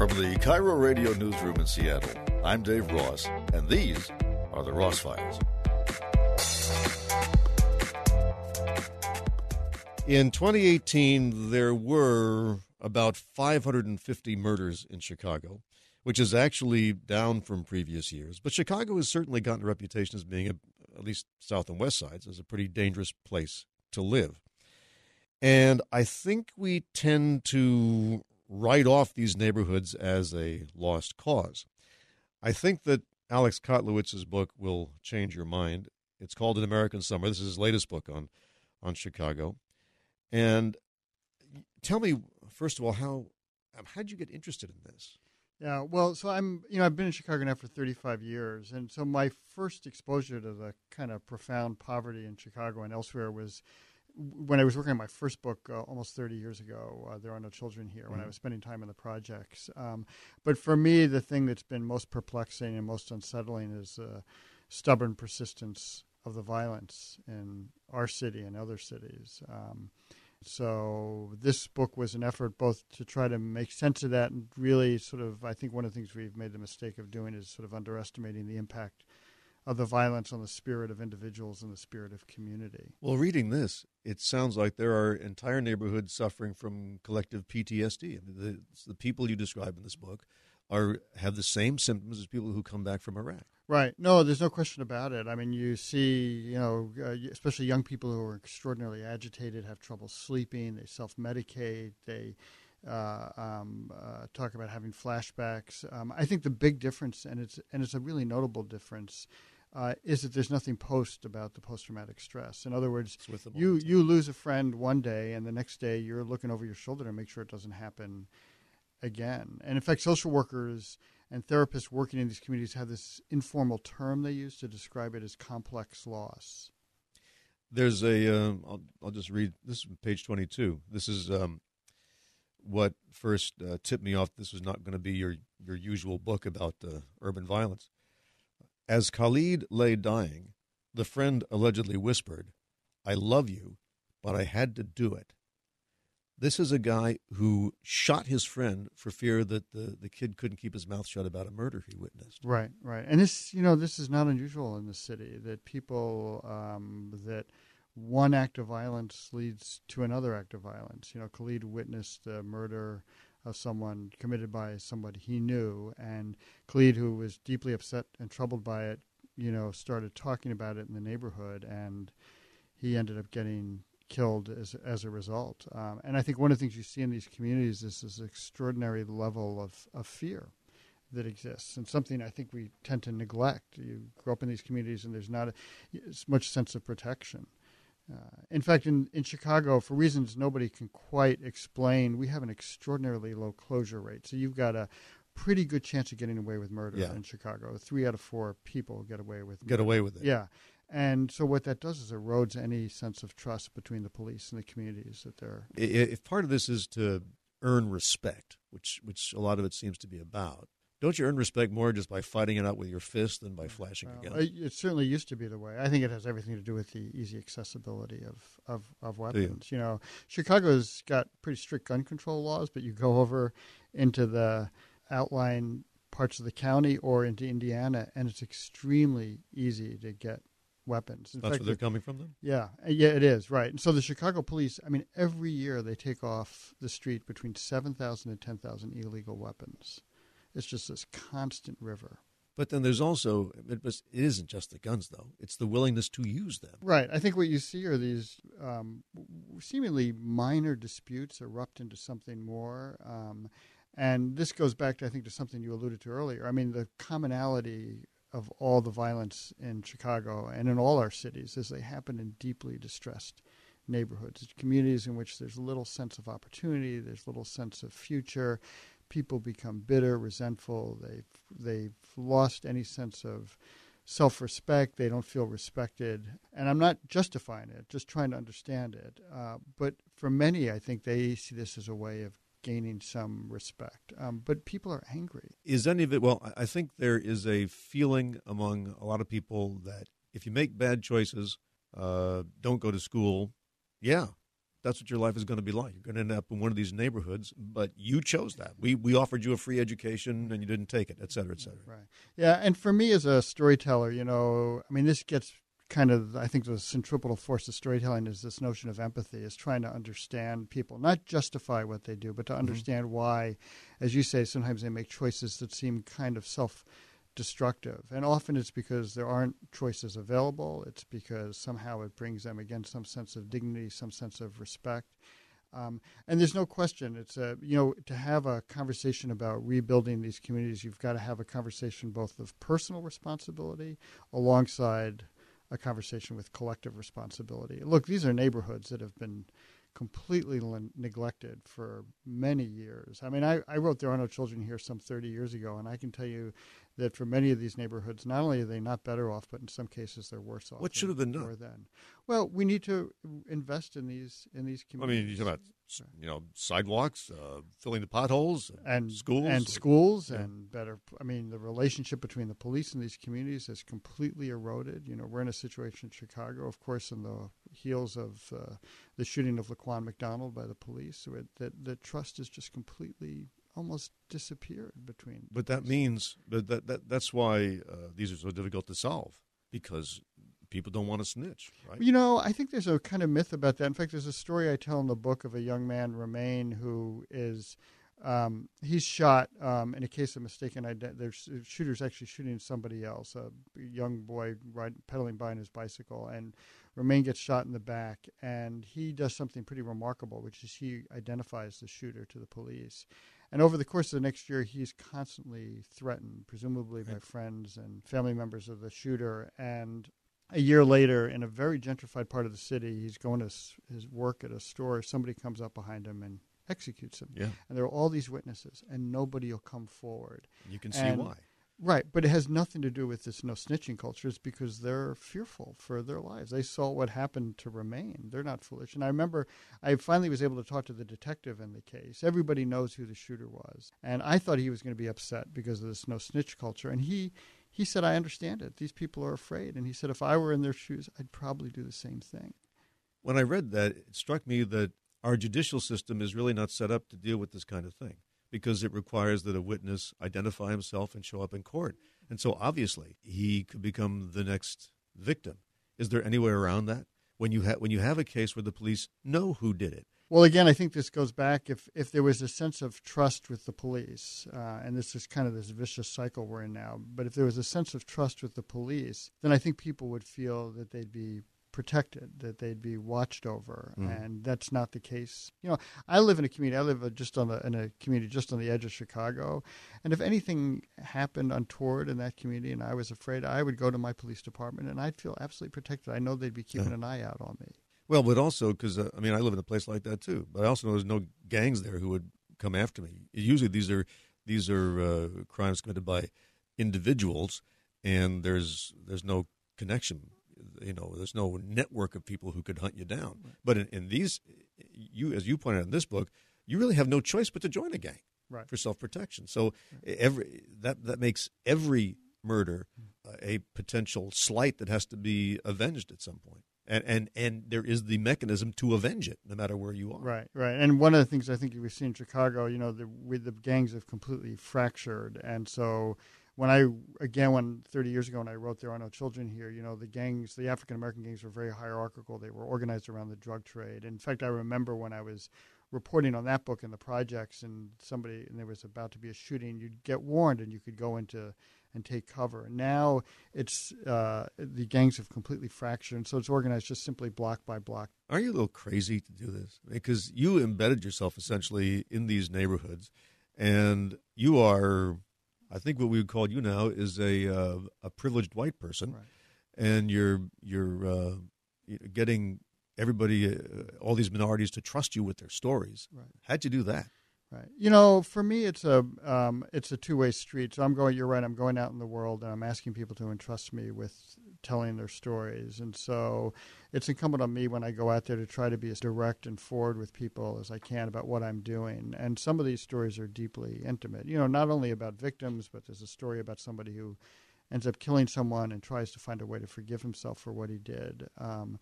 From the KIRO Radio Newsroom in Seattle, I'm Dave Ross, and these are the Ross Files. In 2018, there were about 550 murders in Chicago, which is actually down from previous years. But Chicago has certainly gotten a reputation as being, a, at least south and west sides, as a pretty dangerous place to live. And I think we tend to write off these neighborhoods as a lost cause. I think that Alex Kotlowitz's book will change your mind. It's called An American Summer. This is his latest book on, on Chicago. And tell me, first of all, how how did you get interested in this? Yeah, well, so I'm, you know, I've been in Chicago now for 35 years, and so my first exposure to the kind of profound poverty in Chicago and elsewhere was when I was working on my first book uh, almost 30 years ago, uh, There Are No Children Here, mm-hmm. when I mm-hmm. was spending time in the projects. Um, but for me, the thing that's been most perplexing and most unsettling is uh, stubborn persistence of the violence in our city and other cities. Um, so this book was an effort both to try to make sense of that and really sort of, I think one of the things we've made the mistake of doing is sort of underestimating the impact of the violence on the spirit of individuals and the spirit of community. Well, reading this, it sounds like there are entire neighborhoods suffering from collective PTSD. I mean, the, the people you describe in this book are have the same symptoms as people who come back from Iraq. Right. No, there's no question about it. I mean, you see, you know, uh, especially young people who are extraordinarily agitated, have trouble sleeping, they self medicate, they uh, um, uh, talk about having flashbacks. Um, I think the big difference, and it's and it's a really notable difference, uh, is that there's nothing post about the post traumatic stress. In other words, you you lose a friend one day, and the next day you're looking over your shoulder to make sure it doesn't happen again. And in fact, social workers and therapists working in these communities have this informal term they use to describe it as complex loss. There's a. will um, I'll just read this is page 22. This is um, what first uh, tipped me off. This was not going to be your your usual book about uh, urban violence. As Khalid lay dying, the friend allegedly whispered, "I love you, but I had to do it." This is a guy who shot his friend for fear that the, the kid couldn't keep his mouth shut about a murder he witnessed. Right, right. And this, you know, this is not unusual in the city that people um, that one act of violence leads to another act of violence. You know, Khalid witnessed the murder of someone committed by somebody he knew, and Khalid, who was deeply upset and troubled by it, you know, started talking about it in the neighborhood, and he ended up getting killed as as a result. Um, and I think one of the things you see in these communities is this extraordinary level of, of fear that exists, and something I think we tend to neglect. You grow up in these communities, and there's not as much sense of protection. Uh, in fact, in, in Chicago, for reasons nobody can quite explain, we have an extraordinarily low closure rate. So you've got a pretty good chance of getting away with murder yeah. in Chicago. Three out of four people get away with get away with it. Yeah, and so what that does is erodes any sense of trust between the police and the communities that they're. If part of this is to earn respect, which which a lot of it seems to be about, don't you earn respect more just by fighting it out with your fist than by flashing well, a gun? It certainly used to be the way. I think it has everything to do with the easy accessibility of, of, of weapons. You? you know, Chicago's got pretty strict gun control laws, but you go over into the outlying parts of the county or into Indiana, and it's extremely easy to get weapons. In That's fact, where they're coming from, then. Yeah, uh, yeah, it is right. And so the Chicago police, I mean, every year they take off the street between seven thousand and ten thousand illegal weapons. It's just this constant river. But then there's also it, was, it isn't just the guns though; it's the willingness to use them. Right. I think what you see are these um, seemingly minor disputes erupt into something more. Um, and this goes back to I think to something you alluded to earlier. I mean, the commonality of all the violence in Chicago and in all our cities is they happen in deeply distressed neighborhoods, communities in which there's little sense of opportunity, there's little sense of future. People become bitter, resentful. They've they've lost any sense of self-respect. They don't feel respected, and I'm not justifying it, just trying to understand it. Uh, but for many, I think they see this as a way of gaining some respect. Um, but people are angry. Is any of it? Well, I think there is a feeling among a lot of people that if you make bad choices, uh, don't go to school. Yeah, that's what your life is going to be like. You're going to end up in one of these neighborhoods, but you chose that. We we offered you a free education and you didn't take it, et cetera, et cetera. Right. Yeah, and for me as a storyteller, you know, I mean, this gets kind of I think the centripetal force of storytelling is this notion of empathy, is trying to understand people, not justify what they do, but to understand mm-hmm. why, as you say, sometimes they make choices that seem kind of self destructive. And often it's because there aren't choices available. It's because somehow it brings them again some sense of dignity, some sense of respect. Um, and there's no question. It's a you know to have a conversation about rebuilding these communities, you've got to have a conversation both of personal responsibility alongside a conversation with collective responsibility. Look, these are neighborhoods that have been completely neglected for many years. I mean, I, I wrote There Are No Children Here some 30 years ago, and I can tell you that for many of these neighborhoods, not only are they not better off, but in some cases they're worse off. What should have been done? Then, well, we need to invest in these in these communities. I mean, you talk about you know sidewalks, uh, filling the potholes, and, schools, and schools, yeah. and better. I mean, the relationship between the police and these communities has completely eroded. You know, we're in a situation in Chicago, of course, in the heels of uh, the shooting of Laquan McDonald by the police, So that the trust is just completely almost disappeared between. But that means that, that, that that's why uh, these are so difficult to solve because people don't want to snitch, right? You know, I think there's a kind of myth about that. In fact, there's a story I tell in the book of a young man, Romain, who is. Um, he's shot um, in a case of mistaken identity. There's shooters actually shooting somebody else, a young boy ride, pedaling by on his bicycle, and Romain gets shot in the back. And he does something pretty remarkable, which is he identifies the shooter to the police. And over the course of the next year, he's constantly threatened, presumably by friends and family members of the shooter. And a year later, in a very gentrified part of the city, he's going to his work at a store. Somebody comes up behind him and executes him. Yeah. And there are all these witnesses, and nobody will come forward. You can see and why. Right, but it has nothing to do with this no snitching culture. It's because they're fearful for their lives. They saw what happened to Romain. They're not foolish. And I remember I finally was able to talk to the detective in the case. Everybody knows who the shooter was. And I thought he was going to be upset because of this no snitch culture. And he, he said, I understand it. These people are afraid. And he said, if I were in their shoes, I'd probably do the same thing. When I read that, it struck me that our judicial system is really not set up to deal with this kind of thing because it requires that a witness identify himself and show up in court. And so obviously he could become the next victim. Is there any way around that? When you, ha- when you have a case where the police know who did it, well, again, I think this goes back if if there was a sense of trust with the police, uh, and this is kind of this vicious cycle we're in now. But if there was a sense of trust with the police, then I think people would feel that they'd be protected, that they'd be watched over, mm. and that's not the case. You know, I live in a community. I live just on a, in a community just on the edge of Chicago, and if anything happened untoward in that community, and I was afraid, I would go to my police department, and I'd feel absolutely protected. I know they'd be keeping yeah. an eye out on me. Well, but also because uh, I mean, I live in a place like that too. But I also know there's no gangs there who would come after me. Usually, these are these are uh, crimes committed by individuals, and there's there's no connection you know, there's no network of people who could hunt you down. Right. But in, in, these, you as you pointed out in this book, you really have no choice but to join a gang right. for self protection. So right. every that that makes every murder uh, a potential slight that has to be avenged at some point. And, and and there is the mechanism to avenge it, no matter where you are. Right, right. And one of the things I think we see in Chicago, you know, the, with the gangs have completely fractured, and so when I again when 30 years ago when I wrote There Are No Children Here, you know the gangs, the African American gangs were very hierarchical. They were organized around the drug trade. In fact, I remember when I was reporting on that book and the projects, and somebody and there was about to be a shooting, you'd get warned and you could go into and take cover. Now it's uh, the gangs have completely fractured, so it's organized just simply block by block. Are you a little crazy to do this? Because you embedded yourself essentially in these neighborhoods, and you are I think what we would call you now is a uh, a privileged white person, right. and you're you're uh, getting everybody, uh, all these minorities, to trust you with their stories. Right. How'd you do that? Right. You know, for me, it's a um, it's a two way street. So I'm going. You're right. I'm going out in the world, and I'm asking people to entrust me with telling their stories. And so, it's incumbent on me when I go out there to try to be as direct and forward with people as I can about what I'm doing. And some of these stories are deeply intimate. You know, not only about victims, but there's a story about somebody who ends up killing someone and tries to find a way to forgive himself for what he did. Um,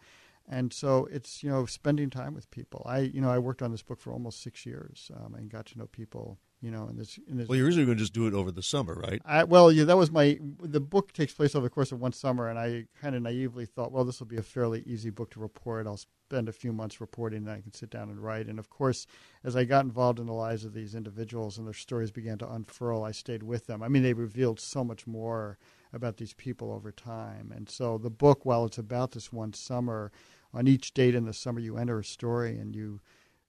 And so it's you know spending time with people. I you know I worked on this book for almost six years um, and got to know people you know, in this. In this well, you're usually going to just do it over the summer, right? I, well, yeah, that was my. The book takes place over the course of one summer, and I kind of naively thought, well, this will be a fairly easy book to report. I'll spend a few months reporting, and I can sit down and write. And of course, as I got involved in the lives of these individuals and their stories began to unfurl, I stayed with them. I mean, they revealed so much more about these people over time. And so the book, while it's about this one summer, on each date in the summer, you enter a story and you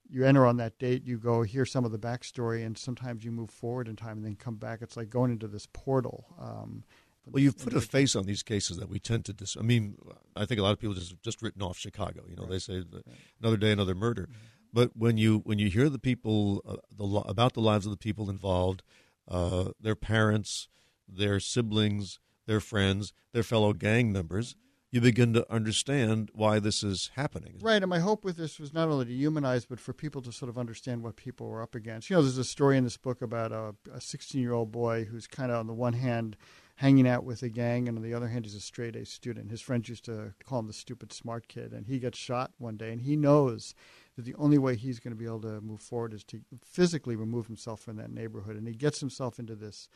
you enter on that date, you go hear some of the backstory, and sometimes you move forward in time and then come back. It's like going into this portal. Um, well, you've put a face on these cases that we tend to dis. I mean, I think a lot of people just just written off Chicago. You know, right. they say right. another day, another murder. Mm-hmm. But when you when you hear the people uh, the about the lives of the people involved, uh, their parents, their siblings, their friends, their fellow gang members, you begin to understand why this is happening. Right, and my hope with this was not only to humanize, but for people to sort of understand what people were up against. You know, there's a story in this book about a 16 year old boy who's kind of on the one hand hanging out with a gang, and on the other hand, he's a straight A student. His friends used to call him the stupid smart kid, and he gets shot one day, and he knows that the only way he's going to be able to move forward is to physically remove himself from that neighborhood, and he gets himself into this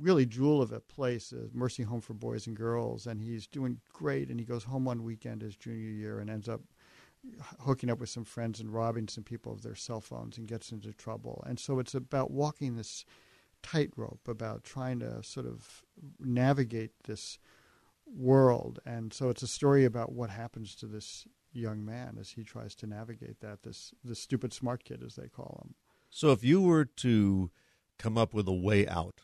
really jewel of a place, a Mercy Home for Boys and Girls, and he's doing great. And he goes home one weekend his junior year and ends up hooking up with some friends and robbing some people of their cell phones and gets into trouble. And so it's about walking this tightrope, about trying to sort of navigate this world. And so it's a story about what happens to this young man as he tries to navigate that. This this stupid smart kid, as they call him. So if you were to come up with a way out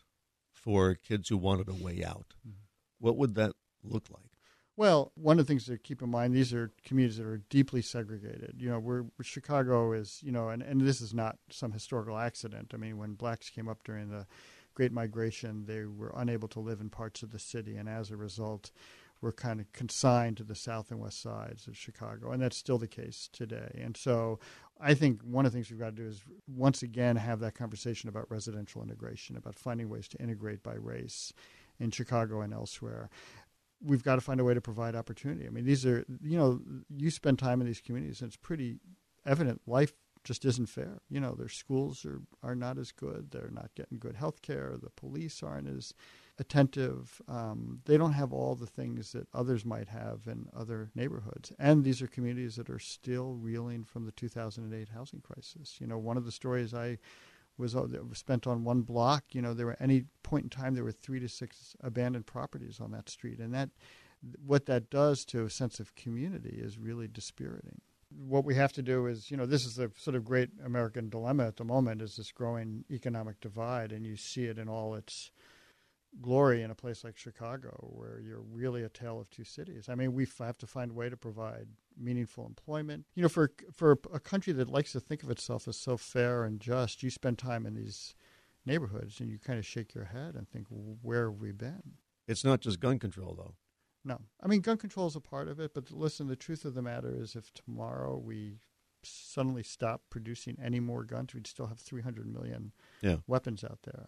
for kids who wanted a way out. Mm-hmm. What would that look like? Well, one of the things to keep in mind, these are communities that are deeply segregated. You know, we're, Chicago is, you know, and, and this is not some historical accident. I mean, when blacks came up during the Great Migration, they were unable to live in parts of the city, and as a result, were kind of consigned to the south and west sides of Chicago, and that's still the case today. And so, I think one of the things we've got to do is once again have that conversation about residential integration, about finding ways to integrate by race in Chicago and elsewhere. We've got to find a way to provide opportunity. I mean, these are, you know, you spend time in these communities, and it's pretty evident life just isn't fair. You know, their schools are, are not as good. They're not getting good health care. The police aren't as attentive. Um, they don't have all the things that others might have in other neighborhoods. And these are communities that are still reeling from the 2008 housing crisis. You know, one of the stories I was, uh, spent on one block. You know, there were any point in time there were three to six abandoned properties on that street, and that what that does to a sense of community is really dispiriting what we have to do is, you know, this is the sort of great American dilemma at the moment is this growing economic divide, and you see it in all its glory in a place like Chicago, where you're really a tale of two cities. I mean, we have to find a way to provide meaningful employment. You know, for for a country that likes to think of itself as so fair and just, you spend time in these neighborhoods and you kind of shake your head and think, where have we been? It's not just gun control, though. No, I mean, gun control is a part of it, but listen, the truth of the matter is, if tomorrow we suddenly stop producing any more guns, we'd still have 300 million yeah. weapons out there.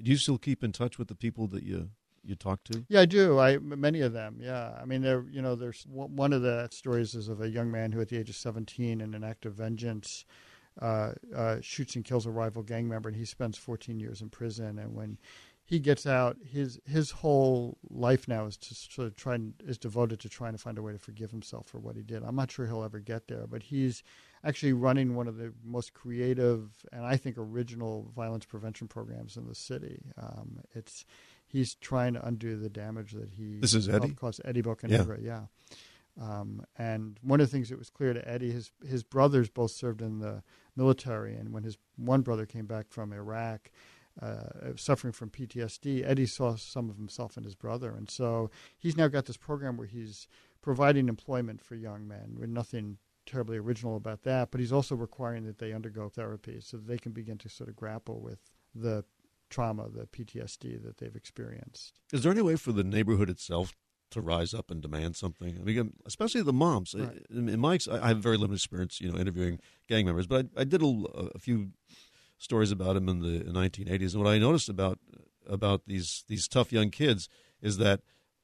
Do you still keep in touch with the people that you you talk to? Yeah, I do. I many of them. Yeah, I mean, there. You know, there's one of the stories is of a young man who, at the age of 17, in an act of vengeance, uh, uh, shoots and kills a rival gang member, and he spends 14 years in prison. And when he gets out, his his whole life now is to sort of try and is devoted to trying to find a way to forgive himself for what he did. I'm not sure he'll ever get there, but he's actually running one of the most creative and I think original violence prevention programs in the city. Um, it's he's trying to undo the damage that he this is Eddie caused Eddie Bocanegra, yeah. yeah. Um, and one of the things that was clear to Eddie, his his brothers both served in the military, and when his one brother came back from Iraq, uh, suffering from PTSD, Eddie saw some of himself in his brother, and so he's now got this program where he's providing employment for young men with nothing terribly original about that, but he's also requiring that they undergo therapy so that they can begin to sort of grapple with the trauma, the PTSD that they've experienced. Is there any way for the neighborhood itself to rise up and demand something? I mean, especially the moms. Right. In, my, I have very limited experience, you know, interviewing gang members, but I, I did a, a, few stories about them in the 1980s, and what I noticed about about these these tough young kids is that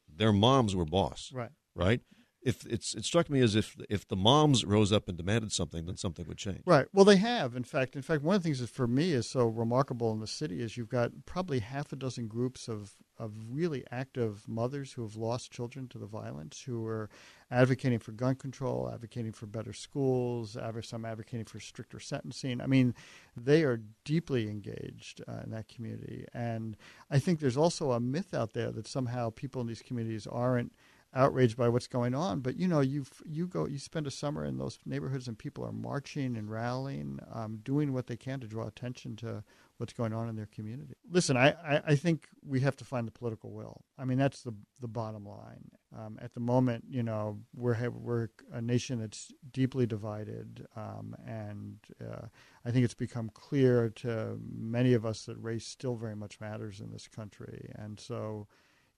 their moms were boss, right? Right if it's it struck me as if if the moms rose up and demanded something, then something would change. Right. Well, they have. In fact, in fact, one of the things that for me is so remarkable in the city is you've got probably half a dozen groups of of really active mothers who have lost children to the violence, who are advocating for gun control, advocating for better schools, some advocating for stricter sentencing. I mean, they are deeply engaged uh, in that community, and I think there's also a myth out there that somehow people in these communities aren't outraged by what's going on. But you know, you you go, you spend a summer in those neighborhoods, and people are marching and rallying, um, doing what they can to draw attention to what's going on in their community. Listen, I, I, I, think we have to find the political will. I mean, that's the the bottom line. Um, at the moment, you know, we're we're a nation that's deeply divided, um, and uh, I think it's become clear to many of us that race still very much matters in this country, and so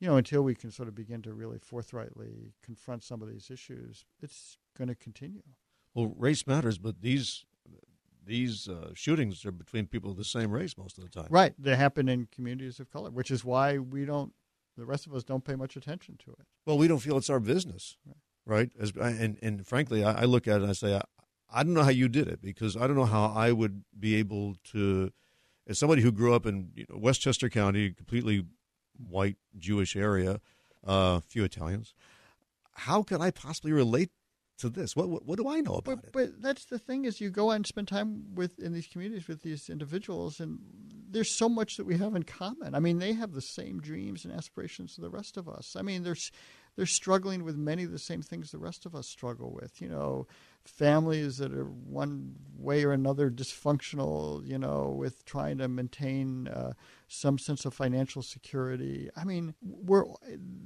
you know, until we can sort of begin to really forthrightly confront some of these issues, it's going to continue. Well, race matters, but these these uh, shootings are between people of the same race most of the time. Right, they happen in communities of color, which is why we don't. The rest of us don't pay much attention to it. Well, we don't feel it's our business, right? right? As, and and frankly, I, I, look at it and I say, I, I don't know how you did it because I don't know how I would be able to, as somebody who grew up in you know, Westchester County, completely white Jewish area, a uh, few Italians. How can I possibly relate to this? What, what, what do I know about but, it? But that's the thing is you go out and spend time with in these communities with these individuals, and there's so much that we have in common. I mean, they have the same dreams and aspirations as the rest of us. I mean, there's they're struggling with many of the same things the rest of us struggle with. You know, families that are one way or another dysfunctional. You know, with trying to maintain uh, some sense of financial security. I mean, we're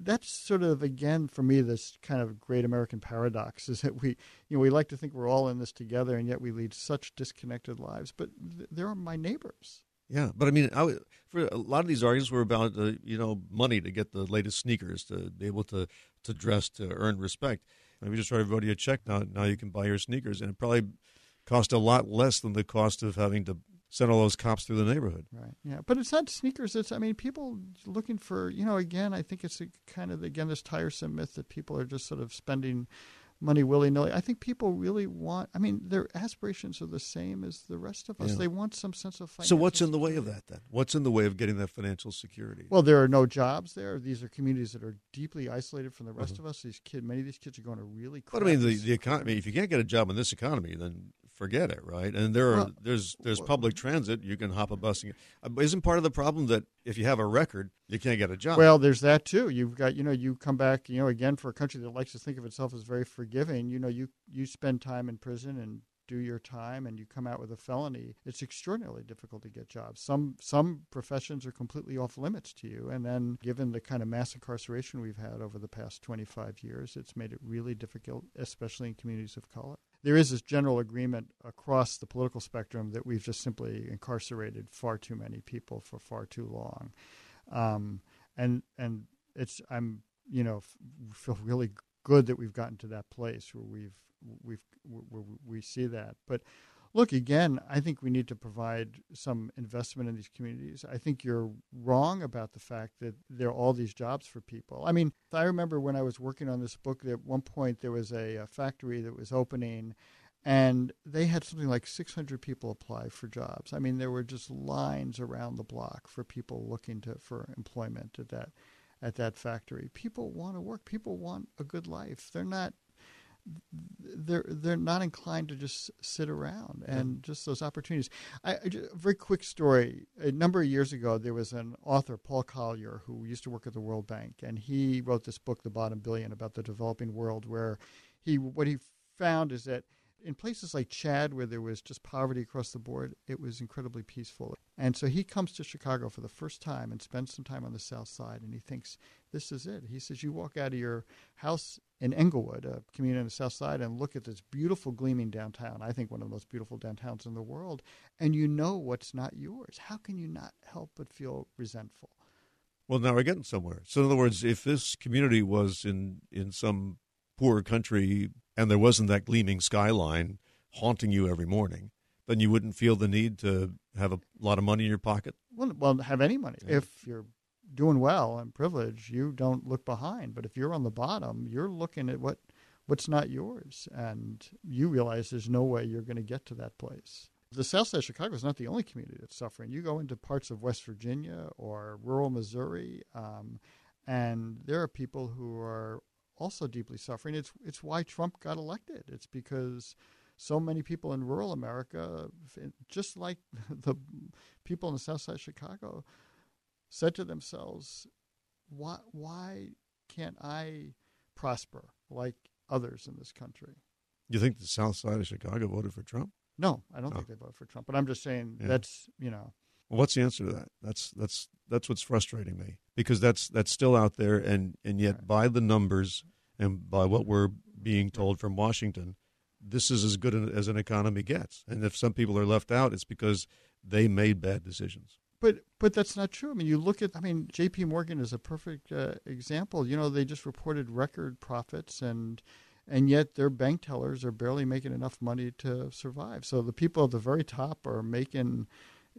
that's sort of again for me this kind of great American paradox is that we you know we like to think we're all in this together, and yet we lead such disconnected lives. But th- they're my neighbors. Yeah, but I mean, I, for a lot of these arguments were about uh, you know money to get the latest sneakers to be able to to dress to earn respect. And we just write everybody a check now. Now you can buy your sneakers, and it probably cost a lot less than the cost of having to send all those cops through the neighborhood. Right. Yeah, but it's not sneakers. It's I mean, people looking for you know again. I think it's a kind of again this tiresome myth that people are just sort of spending money willy nilly. I think people really want. I mean, their aspirations are the same as the rest of us. Yeah. They want some sense of. Financial So what's in the way of that then? What's in the way of getting that financial security? Well, there are no jobs there. These are communities that are deeply isolated from the rest uh-huh. of us. These kids, many of these kids are going to really. But I mean, the, the economy. If you can't get a job in this economy, then forget it, right? And there are well, there's there's public transit. You can hop a bus. And, uh, isn't part of the problem that if you have a record, you can't get a job? Well, there's that too. You've got you know you come back you know again for a country that likes to think of itself as very forgiving. You know you you spend time in prison and do your time and you come out with a felony, it's extraordinarily difficult to get jobs. Some some professions are completely off limits to you, and then given the kind of mass incarceration we've had over the past 25 years, it's made it really difficult, especially in communities of color. There is this general agreement across the political spectrum that we've just simply incarcerated far too many people for far too long, um, and and it's I'm you know feel really good that we've gotten to that place where we've we've we see that. But look again, I think we need to provide some investment in these communities. I think you're wrong about the fact that there are all these jobs for people. I mean, I remember when I was working on this book at one point there was a, a factory that was opening and they had something like 600 people apply for jobs. I mean, there were just lines around the block for people looking to for employment at that at that factory. People want to work. People want a good life. They're not they're they're not inclined to just sit around and yeah. just those opportunities. I, I just, a very quick story. A number of years ago, there was an author, Paul Collier, who used to work at the World Bank, and he wrote this book, The Bottom Billion, about the developing world, where he what he found is that in places like Chad, where there was just poverty across the board, it was incredibly peaceful. And so he comes to Chicago for the first time and spends some time on the South Side, and he thinks, this is it. He says, you walk out of your house in Englewood, a community on the South Side, and look at this beautiful, gleaming downtown. I think one of the most beautiful downtowns in the world, and you know what's not yours. How can you not help but feel resentful? Well, now we're getting somewhere. So, in other words, if this community was in in some poor country and there wasn't that gleaming skyline haunting you every morning, then you wouldn't feel the need to have a lot of money in your pocket. Well, well have any money. Yeah. If you're doing well and privileged, you don't look behind. But if you're on the bottom, you're looking at what what's not yours. And you realize there's no way you're going to get to that place. The south side of Chicago is not the only community that's suffering. You go into parts of West Virginia or rural Missouri, um, and there are people who are also deeply suffering. It's it's why Trump got elected. It's because so many people in rural America, just like the people in the south side of Chicago, said to themselves, "Why why can't I prosper like others in this country?" You think the south side of Chicago voted for Trump? No, I don't think they voted for Trump. But I'm just saying Yeah. that's you know Well, what's the answer to that? That's that's that's what's frustrating me because that's that's still out there, and and yet Right. by the numbers and by what we're being told from Washington, this is as good as an economy gets. And if some people are left out, it's because they made bad decisions. But but that's not true. I mean, you look at. I mean, J.P. Morgan is a perfect uh, example. You know, they just reported record profits, and and yet their bank tellers are barely making enough money to survive. So the people at the very top are making,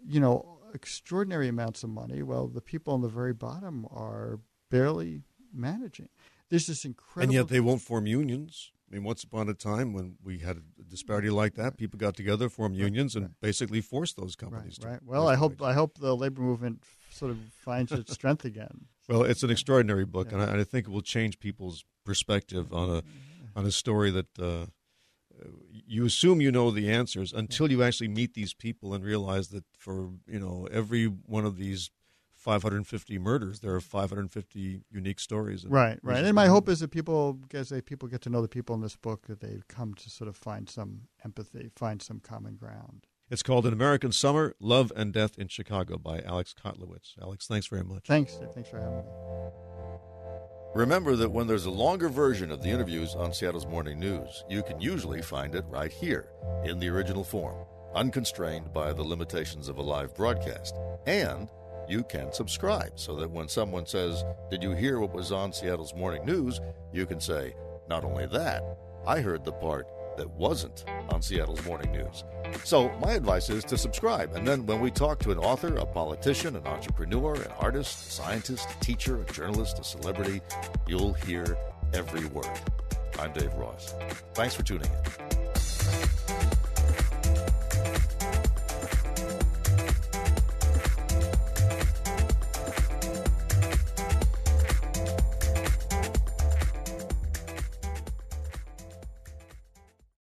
you know, extraordinary amounts of money, while the people on the very bottom are barely managing. There's this incredible. And yet they won't form unions. I mean, once upon a time when we had a disparity like that, people got together, formed unions, and basically forced those companies. right, to right. Well, I hope wages. I hope the labor movement sort of finds its strength again. Well, it's an extraordinary book, Yeah. and, I, I think it will change people's perspective on a on a story that uh, you assume you know the answers until you actually meet these people and realize that for you know every one of these 550 murders, there are 550 unique stories. and Right, right. And my hope is that people, as they people get to know the people in this book, that they come to sort of find some empathy, find some common ground. it's called "An American Summer: Love and Death in Chicago" by Alex Kotlowitz. Alex, thanks very much. Thanks, Thanks for having me. Remember that when there's a longer version of the interviews on Seattle's Morning News, you can usually find it right here in the original form, unconstrained by the limitations of a live broadcast. And you can subscribe so that when someone says, Did you hear what was on Seattle's Morning News? you can say, Not only that, I heard the part that wasn't on Seattle's Morning News. So, my advice is to subscribe. And then when we talk to an author, a politician, an entrepreneur, an artist, a scientist, a teacher, a journalist, a celebrity, you'll hear every word. I'm Dave Ross. Thanks for tuning in.